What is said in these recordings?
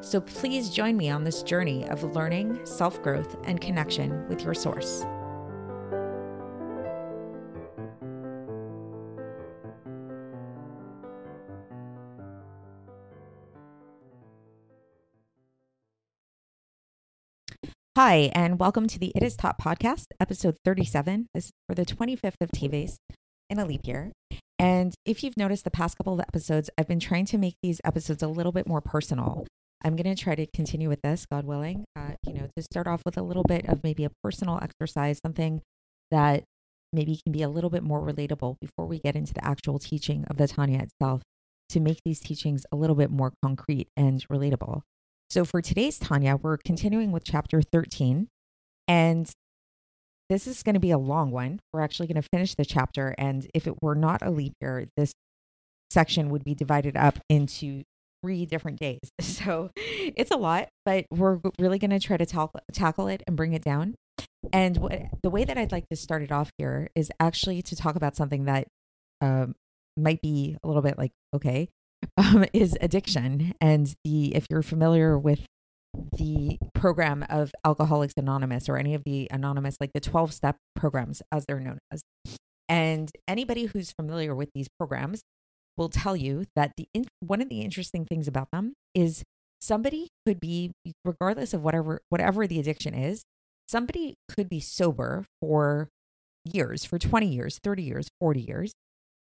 So please join me on this journey of learning, self growth, and connection with your source. Hi, and welcome to the It Is Taught podcast, episode 37. This is for the 25th of Teves in a leap year. And if you've noticed the past couple of episodes, I've been trying to make these episodes a little bit more personal. I'm going to try to continue with this, God willing, uh, you know, to start off with a little bit of maybe a personal exercise, something that maybe can be a little bit more relatable before we get into the actual teaching of the Tanya itself, to make these teachings a little bit more concrete and relatable. So for today's Tanya, we're continuing with chapter 13. And this is going to be a long one. We're actually going to finish the chapter. And if it were not a leap year, this section would be divided up into three different days. So it's a lot, but we're really going to try to tackle, tackle it and bring it down. And what, the way that I'd like to start it off here is actually to talk about something that um, might be a little bit like, okay, um, is addiction. And the if you're familiar with the program of Alcoholics Anonymous or any of the anonymous, like the 12 step programs as they're known as. And anybody who's familiar with these programs will tell you that the one of the interesting things about them is somebody could be regardless of whatever whatever the addiction is, somebody could be sober for years, for 20 years, 30 years, 40 years,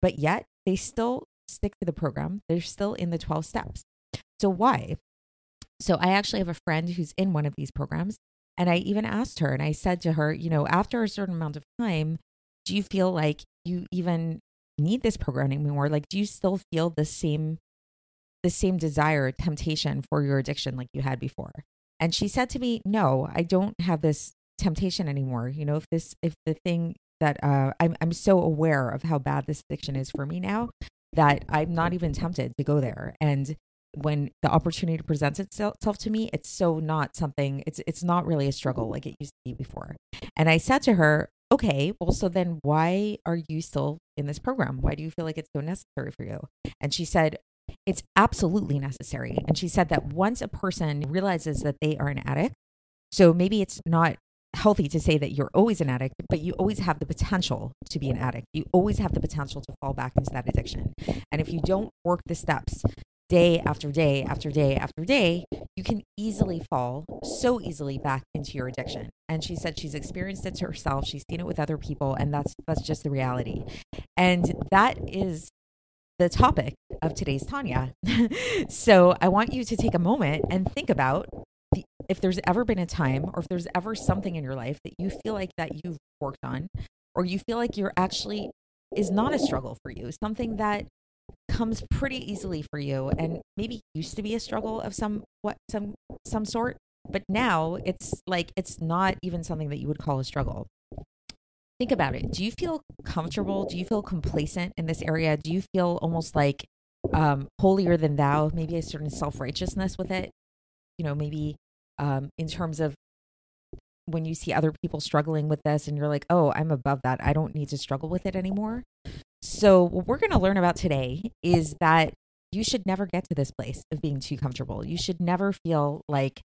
but yet they still stick to the program. They're still in the 12 steps. So why? So I actually have a friend who's in one of these programs. And I even asked her and I said to her, you know, after a certain amount of time, do you feel like you even need this program anymore? Like, do you still feel the same, the same desire, temptation for your addiction like you had before? And she said to me, no, I don't have this temptation anymore. You know, if this, if the thing that uh, I'm, I'm so aware of how bad this addiction is for me now that I'm not even tempted to go there. And when the opportunity presents itself to me, it's so not something. It's it's not really a struggle like it used to be before. And I said to her, "Okay, well, so then why are you still in this program? Why do you feel like it's so necessary for you?" And she said, "It's absolutely necessary." And she said that once a person realizes that they are an addict, so maybe it's not healthy to say that you're always an addict, but you always have the potential to be an addict. You always have the potential to fall back into that addiction. And if you don't work the steps day after day after day after day, you can easily fall so easily back into your addiction. And she said she's experienced it to herself, she's seen it with other people, and that's that's just the reality. And that is the topic of today's Tanya. so I want you to take a moment and think about if there's ever been a time or if there's ever something in your life that you feel like that you've worked on or you feel like you're actually is not a struggle for you, something that comes pretty easily for you and maybe used to be a struggle of some what some some sort, but now it's like it's not even something that you would call a struggle. Think about it. Do you feel comfortable? Do you feel complacent in this area? Do you feel almost like um holier than thou, maybe a certain self-righteousness with it? You know, maybe um, in terms of when you see other people struggling with this and you're like, oh, I'm above that. I don't need to struggle with it anymore. So, what we're going to learn about today is that you should never get to this place of being too comfortable. You should never feel like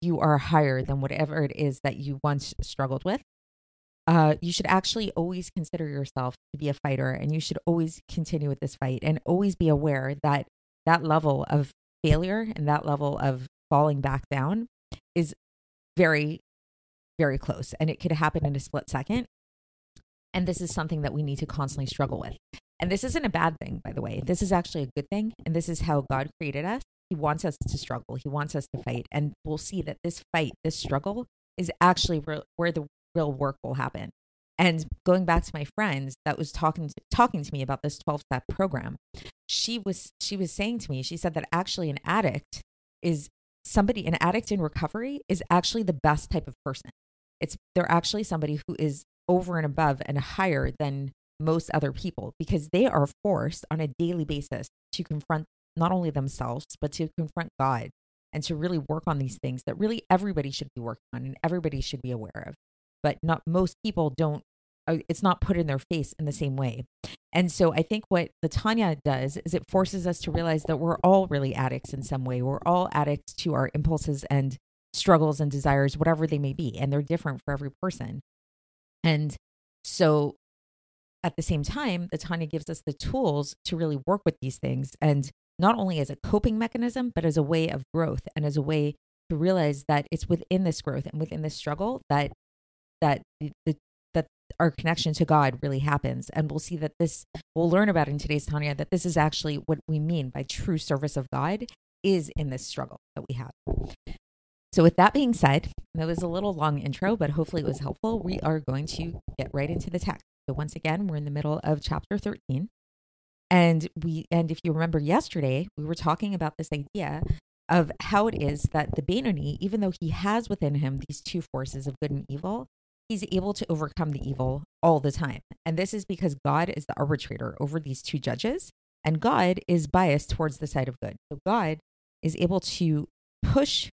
you are higher than whatever it is that you once struggled with. Uh, you should actually always consider yourself to be a fighter and you should always continue with this fight and always be aware that that level of failure and that level of falling back down is very, very close and it could happen in a split second. And this is something that we need to constantly struggle with. And this isn't a bad thing, by the way. This is actually a good thing. And this is how God created us. He wants us to struggle, He wants us to fight. And we'll see that this fight, this struggle, is actually where, where the real work will happen. And going back to my friend that was talking to, talking to me about this 12 step program, she was she was saying to me, she said that actually an addict is somebody an addict in recovery is actually the best type of person. It's they're actually somebody who is over and above and higher than most other people because they are forced on a daily basis to confront not only themselves but to confront God and to really work on these things that really everybody should be working on and everybody should be aware of. But not most people don't uh, it's not put in their face in the same way. And so i think what the tanya does is it forces us to realize that we're all really addicts in some way. We're all addicts to our impulses and struggles and desires whatever they may be and they're different for every person and so at the same time the tanya gives us the tools to really work with these things and not only as a coping mechanism but as a way of growth and as a way to realize that it's within this growth and within this struggle that that the, that our connection to God really happens. And we'll see that this we'll learn about in today's Tanya that this is actually what we mean by true service of God is in this struggle that we have. So, with that being said, that was a little long intro, but hopefully it was helpful. We are going to get right into the text. So, once again, we're in the middle of chapter 13. And we, and if you remember yesterday, we were talking about this idea of how it is that the Benoni, even though he has within him these two forces of good and evil, he's able to overcome the evil all the time. And this is because God is the arbitrator over these two judges, and God is biased towards the side of good. So God is able to push,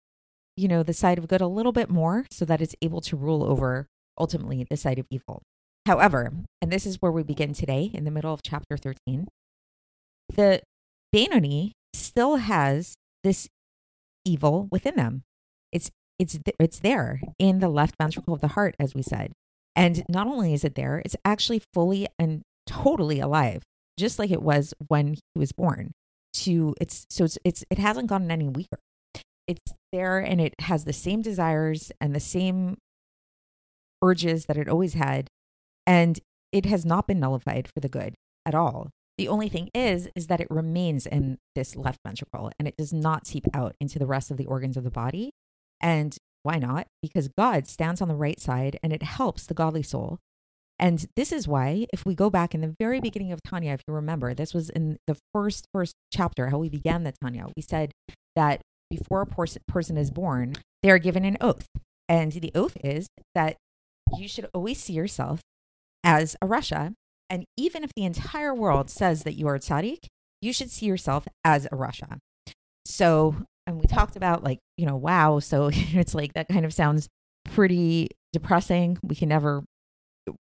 you know, the side of good a little bit more so that it's able to rule over ultimately the side of evil. However, and this is where we begin today in the middle of chapter 13, the Benoni still has this evil within them. It's it's it's there in the left ventricle of the heart as we said and not only is it there it's actually fully and totally alive just like it was when he was born to it's so it's, it's it hasn't gotten any weaker it's there and it has the same desires and the same urges that it always had and it has not been nullified for the good at all the only thing is is that it remains in this left ventricle and it does not seep out into the rest of the organs of the body and why not? Because God stands on the right side and it helps the godly soul. And this is why, if we go back in the very beginning of Tanya, if you remember, this was in the first first chapter, how we began the Tanya. We said that before a person is born, they are given an oath, and the oath is that you should always see yourself as a rasha. and even if the entire world says that you are a tzaddik, you should see yourself as a rasha. So and we talked about like you know wow so it's like that kind of sounds pretty depressing we can never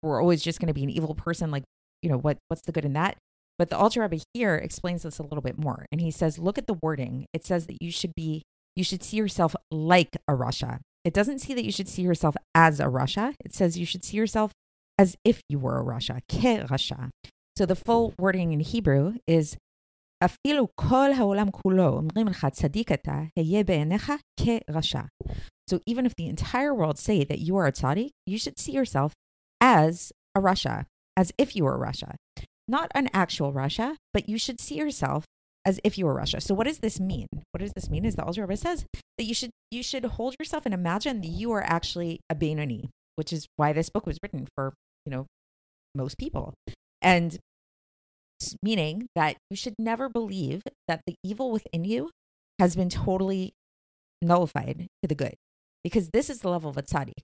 we're always just going to be an evil person like you know what what's the good in that but the Alter Rebbe here explains this a little bit more. And he says, look at the wording. It says that you should be, you should see yourself like a rasha. It doesn't say that you should see yourself as a rasha. It says you should see yourself as if you were a rasha, ke rasha. So the full wording in Hebrew is, "Afilu kol haolam kulo אומרים לך So even if the entire world say that you are a tzaddik, you should see yourself as a rasha, as if you were a rasha. Not an actual rasha, but you should see yourself as if you were rasha. So what does this mean? What does this mean is the Alter Rebbe says that you should you should hold yourself and imagine that you are actually a Benoni, which is why this book was written for, you know, most people. And meaning that you should never believe that the evil within you has been totally nullified to the good, because this is the level of a tzaddik.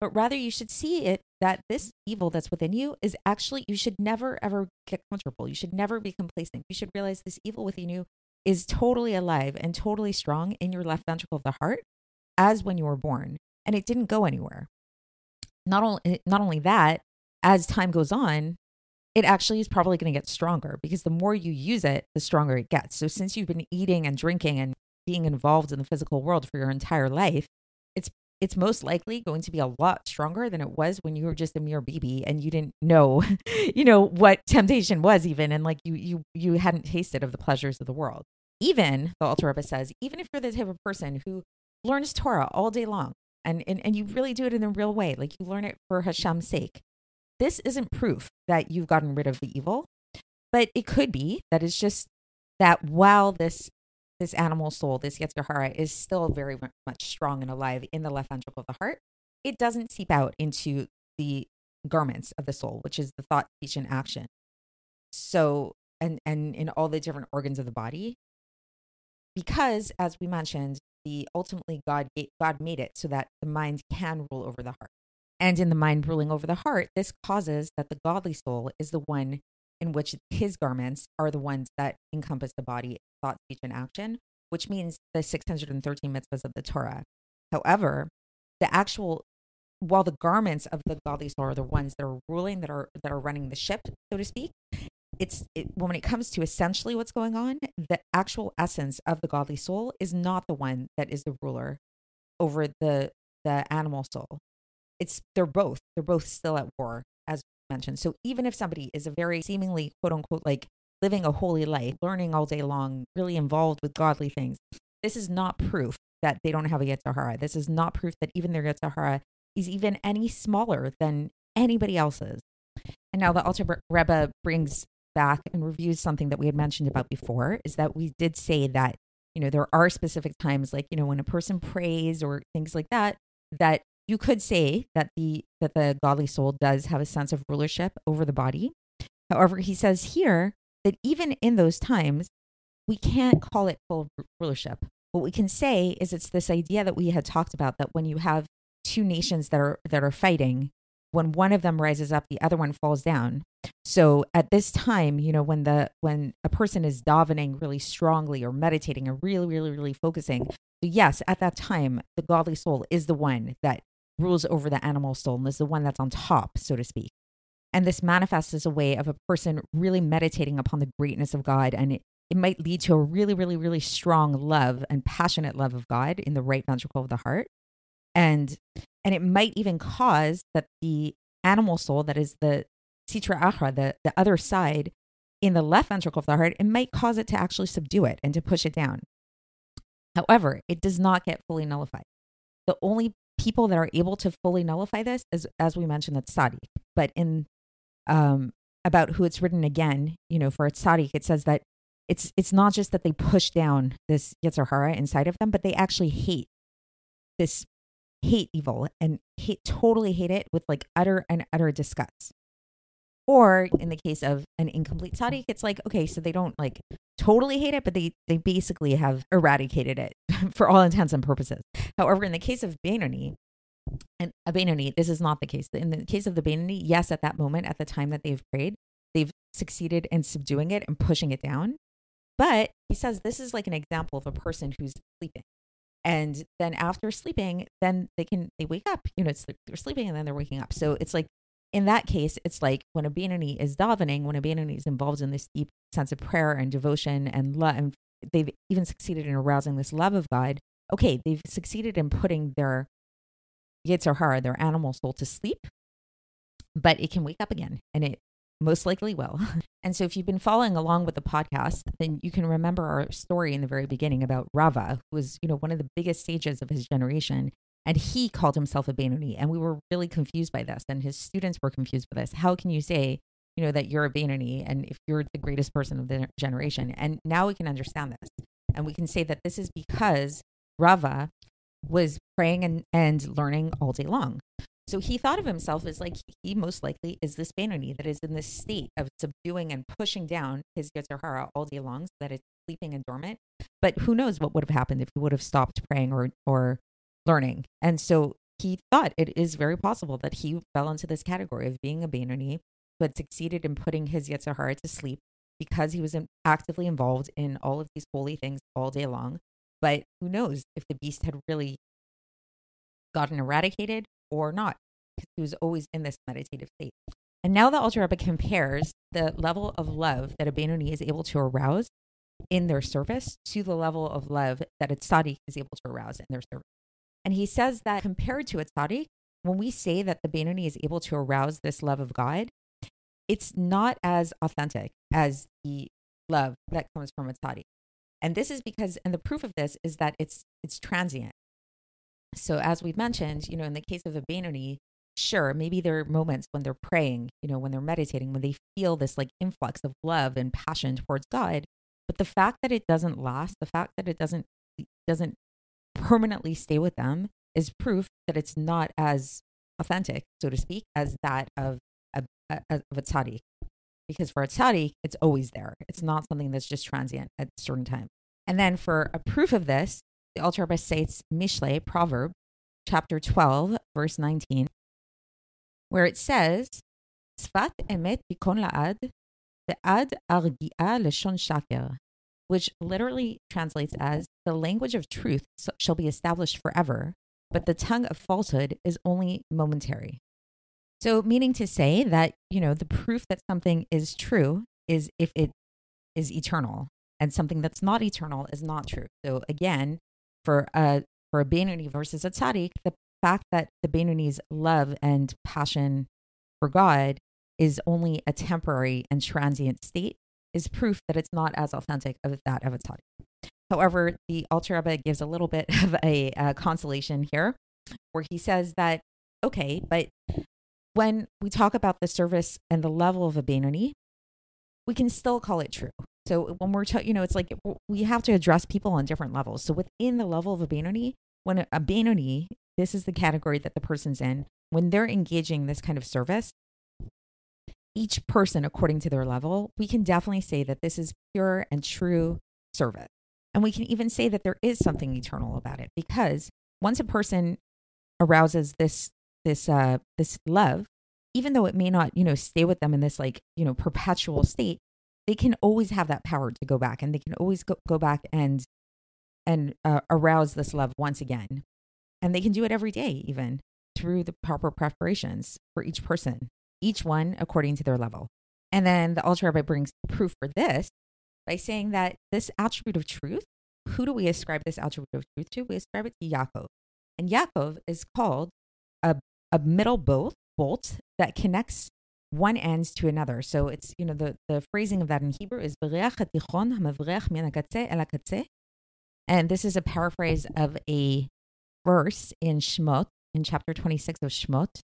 But rather, you should see it that this evil that's within you is actually, you should never ever get comfortable. You should never be complacent. You should realize this evil within you is totally alive and totally strong in your left ventricle of the heart as when you were born, and it didn't go anywhere. Not only, eh, not only that, as time goes on, it actually is probably going to get stronger because the more you use it, the stronger it gets. So, since you've been eating and drinking and being involved in the physical world for your entire life, it's it's most likely going to be a lot stronger than it was when you were just a mere baby and you didn't know, you know, what temptation was even and like you you you hadn't tasted of the pleasures of the world. Even the Alter Rebbe says, even if you're the type of person who learns Torah all day long and, and and you really do it in a real way, like you learn it for Hashem's sake, this isn't proof that you've gotten rid of the evil, but it could be that it's just that while this this animal soul, this Yetzer Hara, is still very much strong and alive in the left ventricle of the heart, it doesn't seep out into the garments of the soul, which is the thought, speech, and action. So, and and in all the different organs of the body, because as we mentioned, the ultimately God God made it so that the mind can rule over the heart. And in the mind ruling over the heart, this causes that the godly soul is the one in which his garments are the ones that encompass the body, thought, speech, and action, which means the 613 mitzvahs of the Torah. However, the actual while the garments of the godly soul are the ones that are ruling, that are that are running the ship, so to speak, it's it, when it comes to essentially what's going on, the actual essence of the godly soul is not the one that is the ruler over the the animal soul. It's they're both they're both still at war, as mentioned. So even if somebody is a very seemingly quote unquote like living a holy life, learning all day long, really involved with godly things, this is not proof that they don't have a Yetzer Hara. This is not proof that even their Yetzer Hara is even any smaller than anybody else's. And now the Alter Rebbe brings back and reviews something that we had mentioned about before is that we did say that, you know, there are specific times like, you know, when a person prays or things like that, that you could say that the that the godly soul does have a sense of rulership over the body. However, he says here that even in those times, we can't call it full rulership. What we can say is it's this idea that we had talked about that when you have two nations that are that are fighting when one of them rises up the other one falls down so at this time you know when the when a person is davening really strongly or meditating or really really really focusing yes at that time the godly soul is the one that rules over the animal soul and is the one that's on top so to speak and this manifests as a way of a person really meditating upon the greatness of god. And it, it might lead to a really really really strong love and passionate love of god in the right ventricle of the heart. And and it might even cause that the animal soul that is the sitra achra the, the other side in the left ventricle of the heart it might cause it to actually subdue it and to push it down. However it does not get fully nullified. The only people that are able to fully nullify this is as we mentioned that's tzaddik but in um about who it's written again you know for a tzaddik it says that it's it's not just that they push down this Yetzer Hara inside of them, but they actually hate this hate evil and hate totally hate it with like utter and utter disgust. Or in the case of an incomplete tzaddik, it's like, okay, so they don't like totally hate it, but they they basically have eradicated it for all intents and purposes. However, in the case of Benoni, and a Benoni, this is not the case. In the case of the Benoni, yes, at that moment, at the time that they've prayed, they've succeeded in subduing it and pushing it down. But he says this is like an example of a person who's sleeping and then after sleeping then they can they wake up you know it's they're sleeping and then they're waking up so it's like in that case it's like when a Benoni is davening when a Benoni is involved in this deep sense of prayer and devotion and love and they've even succeeded in arousing this love of god okay they've succeeded in putting their Yetzer Hara, their animal soul, to sleep, but it can wake up again and it most likely will. And so, if you've been following along with the podcast, then you can remember our story in the very beginning about Rava, who was, you know, one of the biggest sages of his generation. And he called himself a Benoni. And we were really confused by this. And his students were confused by this. How can you say, you know, that you're a Benoni and if you're the greatest person of the generation? And now we can understand this. And we can say that this is because Rava was praying and, and learning all day long. So he thought of himself as like he most likely is this Benoni that is in this state of subduing and pushing down his Yetzer Hara all day long so that it's sleeping and dormant. But who knows what would have happened if he would have stopped praying or or learning. And so he thought it is very possible that he fell into this category of being a Benoni who had succeeded in putting his Yetzer Hara to sleep because he was actively involved in all of these holy things all day long. But who knows if the beast had really gotten eradicated or not, because he was always in this meditative state. And now the Alter Rebbe compares the level of love that a Benoni is able to arouse in their service to the level of love that a tzaddik is able to arouse in their service. And he says that compared to a tzaddik, when we say that the Benoni is able to arouse this love of God, it's not as authentic as the love that comes from a tzaddik. And this is because, and the proof of this is that it's it's transient. So, as we've mentioned, you know, in the case of a Benoni, sure, maybe there are moments when they're praying, you know, when they're meditating, when they feel this like influx of love and passion towards God. But the fact that it doesn't last, the fact that it doesn't doesn't permanently stay with them, is proof that it's not as authentic, so to speak, as that of a, a, of a tzaddik. Because for a tzaddik, it's always there. It's not something that's just transient at a certain time. And then for a proof of this, the Alter Rebbe cites Mishle, Proverb, chapter 12, verse 19, where it says, Sfat emet tikon la'ad, ve'ad argi'a leshon shaker, which literally translates as, the language of truth shall be established forever, but the tongue of falsehood is only momentary. So, meaning to say that, you know, the proof that something is true is if it is eternal, and something that's not eternal is not true. So, again, for a for a Benoni versus a tzaddik, the fact that the Benoni's love and passion for God is only a temporary and transient state is proof that it's not as authentic of that of a tzaddik. However, the Alter Rebbe gives a little bit of a, a consolation here, where he says that okay, but when we talk about the service and the level of a Benoni, we can still call it true. So when we're, t- you know, it's like we have to address people on different levels. So within the level of a when a, this is the category that the person's in, when they're engaging this kind of service, each person, according to their level, we can definitely say that this is pure and true service. And we can even say that there is something eternal about it because once a person arouses this this uh this love, even though it may not, you know, stay with them in this like, you know, perpetual state, they can always have that power to go back and they can always go, go back and and uh, arouse this love once again. And they can do it every day even through the proper preparations for each person each one according to their level. And then the Alter Rebbe brings proof for this by saying that this attribute of truth who do we ascribe this attribute of truth to? We ascribe it to Yaakov. And Yaakov is called a, a middle bolt bolt that connects one end to another. So it's, you know, the, the phrasing of that in Hebrew is and this is a paraphrase of a verse in Shmot, in chapter 26 of Shmot,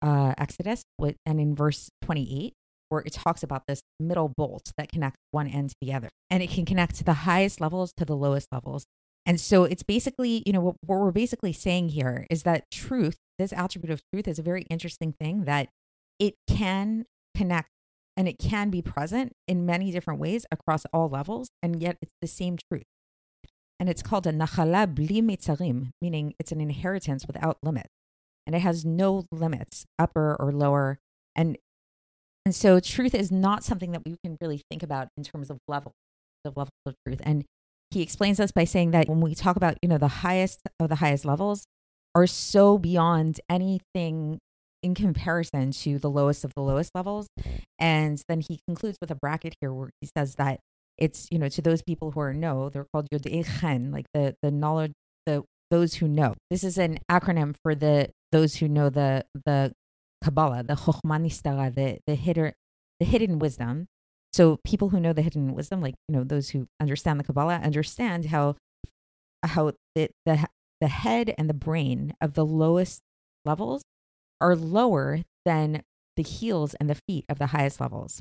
uh, Exodus, and in verse 28, where it talks about this middle bolt that connects one end to the other. And it can connect to the highest levels to the lowest levels. And so it's basically, you know, what, what we're basically saying here is that truth, this attribute of truth, is a very interesting thing that it can connect and it can be present in many different ways across all levels, and yet it's the same truth. And it's called a nachala bli mitzarim, meaning it's an inheritance without limits, and it has no limits, upper or lower. And and so truth is not something that we can really think about in terms of level, of levels of truth. And he explains this by saying that when we talk about, you know, the highest of the highest levels are so beyond anything in comparison to the lowest of the lowest levels. And then he concludes with a bracket here where he says that it's, you know, to those people who are know, they're called Yodeichen, like the, the knowledge, the those who know. This is an acronym for the those who know the the Kabbalah, the Chokhmah the the hidden the hidden wisdom. So people who know the hidden wisdom, like you know those who understand the Kabbalah, understand how how the the the head and the brain of the lowest levels are lower than the heels and the feet of the highest levels.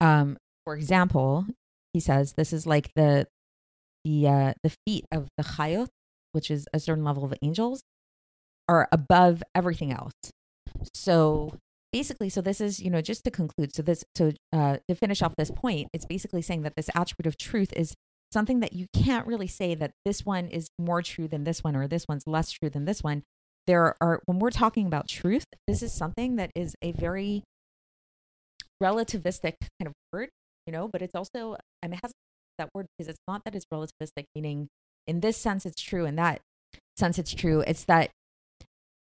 Um, for example, he says this is like the the uh, the feet of the chayot, which is a certain level of angels, are above everything else. So basically, so this is you know just to conclude. So this so uh, to finish off this point, it's basically saying that this attribute of truth is something that you can't really say that this one is more true than this one or this one's less true than this one there are when we're talking about truth this is something that is a very relativistic kind of word you know but it's also i mean it has that word because it's not that it's relativistic meaning in this sense it's true in that sense it's true. It's that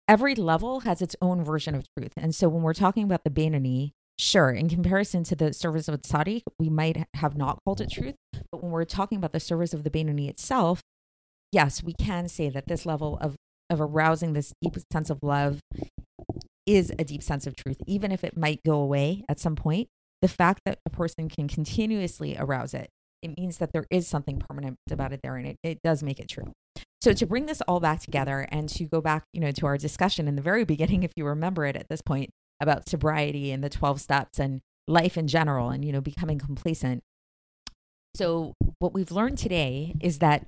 every level has its own version of truth. And so when we're talking about the Benoni, sure in comparison to the service of tzaddik we might have not called it truth but when we're talking about the service of the Benoni itself yes we can say that this level of of arousing this deep sense of love is a deep sense of truth, even if it might go away at some point. The fact that a person can continuously arouse it, it means that there is something permanent about it there, and it, it does make it true. So to bring this all back together and to go back, you know, to our discussion in the very beginning, if you remember it at this point about sobriety and the 12 steps and life in general and, you know, becoming complacent. So what we've learned today is that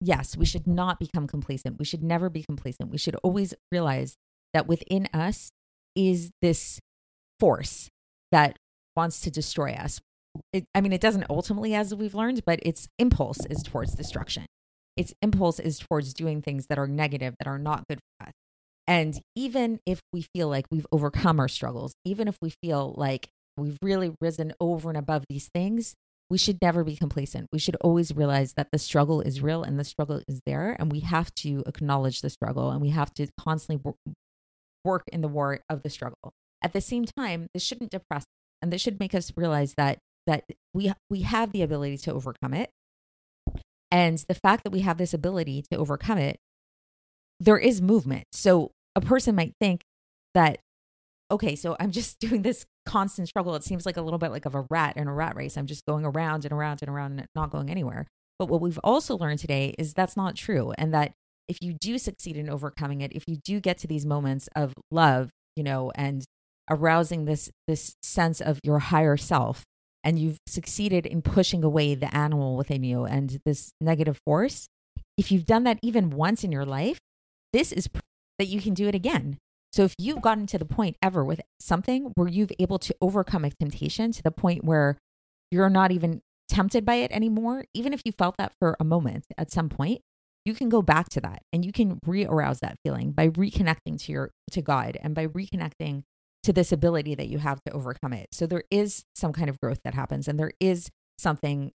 yes, we should not become complacent. We should never be complacent. We should always realize that within us is this force that wants to destroy us. It, I mean, it doesn't ultimately, as we've learned, but its impulse is towards destruction. Its impulse is towards doing things that are negative, that are not good for us. And even if we feel like we've overcome our struggles, even if we feel like we've really risen over and above these things, we should never be complacent. We should always realize that the struggle is real and the struggle is there. And we have to acknowledge the struggle and we have to constantly work in the war of the struggle. At the same time, this shouldn't depress and this should make us realize that that we we have the ability to overcome it. And the fact that we have this ability to overcome it, there is movement. So a person might think that okay, so I'm just doing this constant struggle. It seems like a little bit like of a rat in a rat race. I'm just going around and around and around and not going anywhere. But what we've also learned today is that's not true. And that if you do succeed in overcoming it, if you do get to these moments of love, you know, and arousing this this sense of your higher self, and you've succeeded in pushing away the animal within you and this negative force, if you've done that even once in your life, this is that you can do it again. So if you've gotten to the point ever with something where you've able to overcome a temptation to the point where you're not even tempted by it anymore, even if you felt that for a moment at some point, you can go back to that and you can re-arouse that feeling by reconnecting to your to God and by reconnecting to this ability that you have to overcome it. So there is some kind of growth that happens and there is something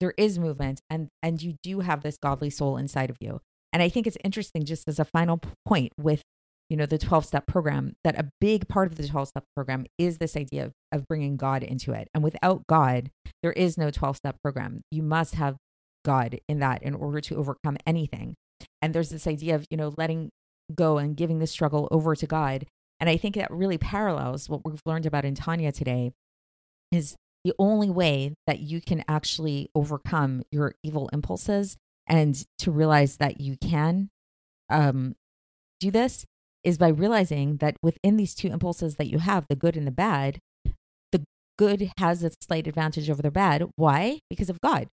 there is movement and and you do have this godly soul inside of you. And I think it's interesting just as a final point with you know the 12 step program that a big part of the 12 step program is this idea of, of bringing god into it and without god there is no 12 step program you must have God in that in order to overcome anything. And there's this idea of, you know, letting go and giving the struggle over to God. And I think that really parallels what we've learned about in Tanya today is the only way that you can actually overcome your evil impulses and to realize that you can um, do this is by realizing that within these two impulses that you have, the good and the bad, the good has a slight advantage over the bad. Why? Because of God.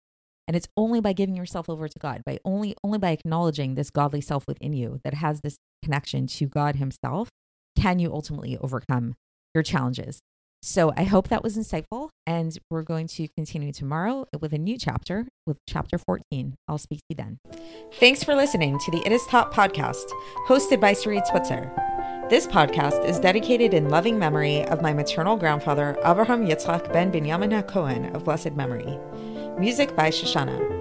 And it's only by giving yourself over to God, by only only by acknowledging this godly self within you that has this connection to God himself, can you ultimately overcome your challenges. So I hope that was insightful and we're going to continue tomorrow with a new chapter with chapter 14. I'll speak to you then. Thanks for listening to the It Is Taught podcast, hosted by Sarit Switzer. This podcast is dedicated in loving memory of my maternal grandfather, Abraham Yitzchak ben Binyamin HaKohen of blessed memory. Music by Shoshannah.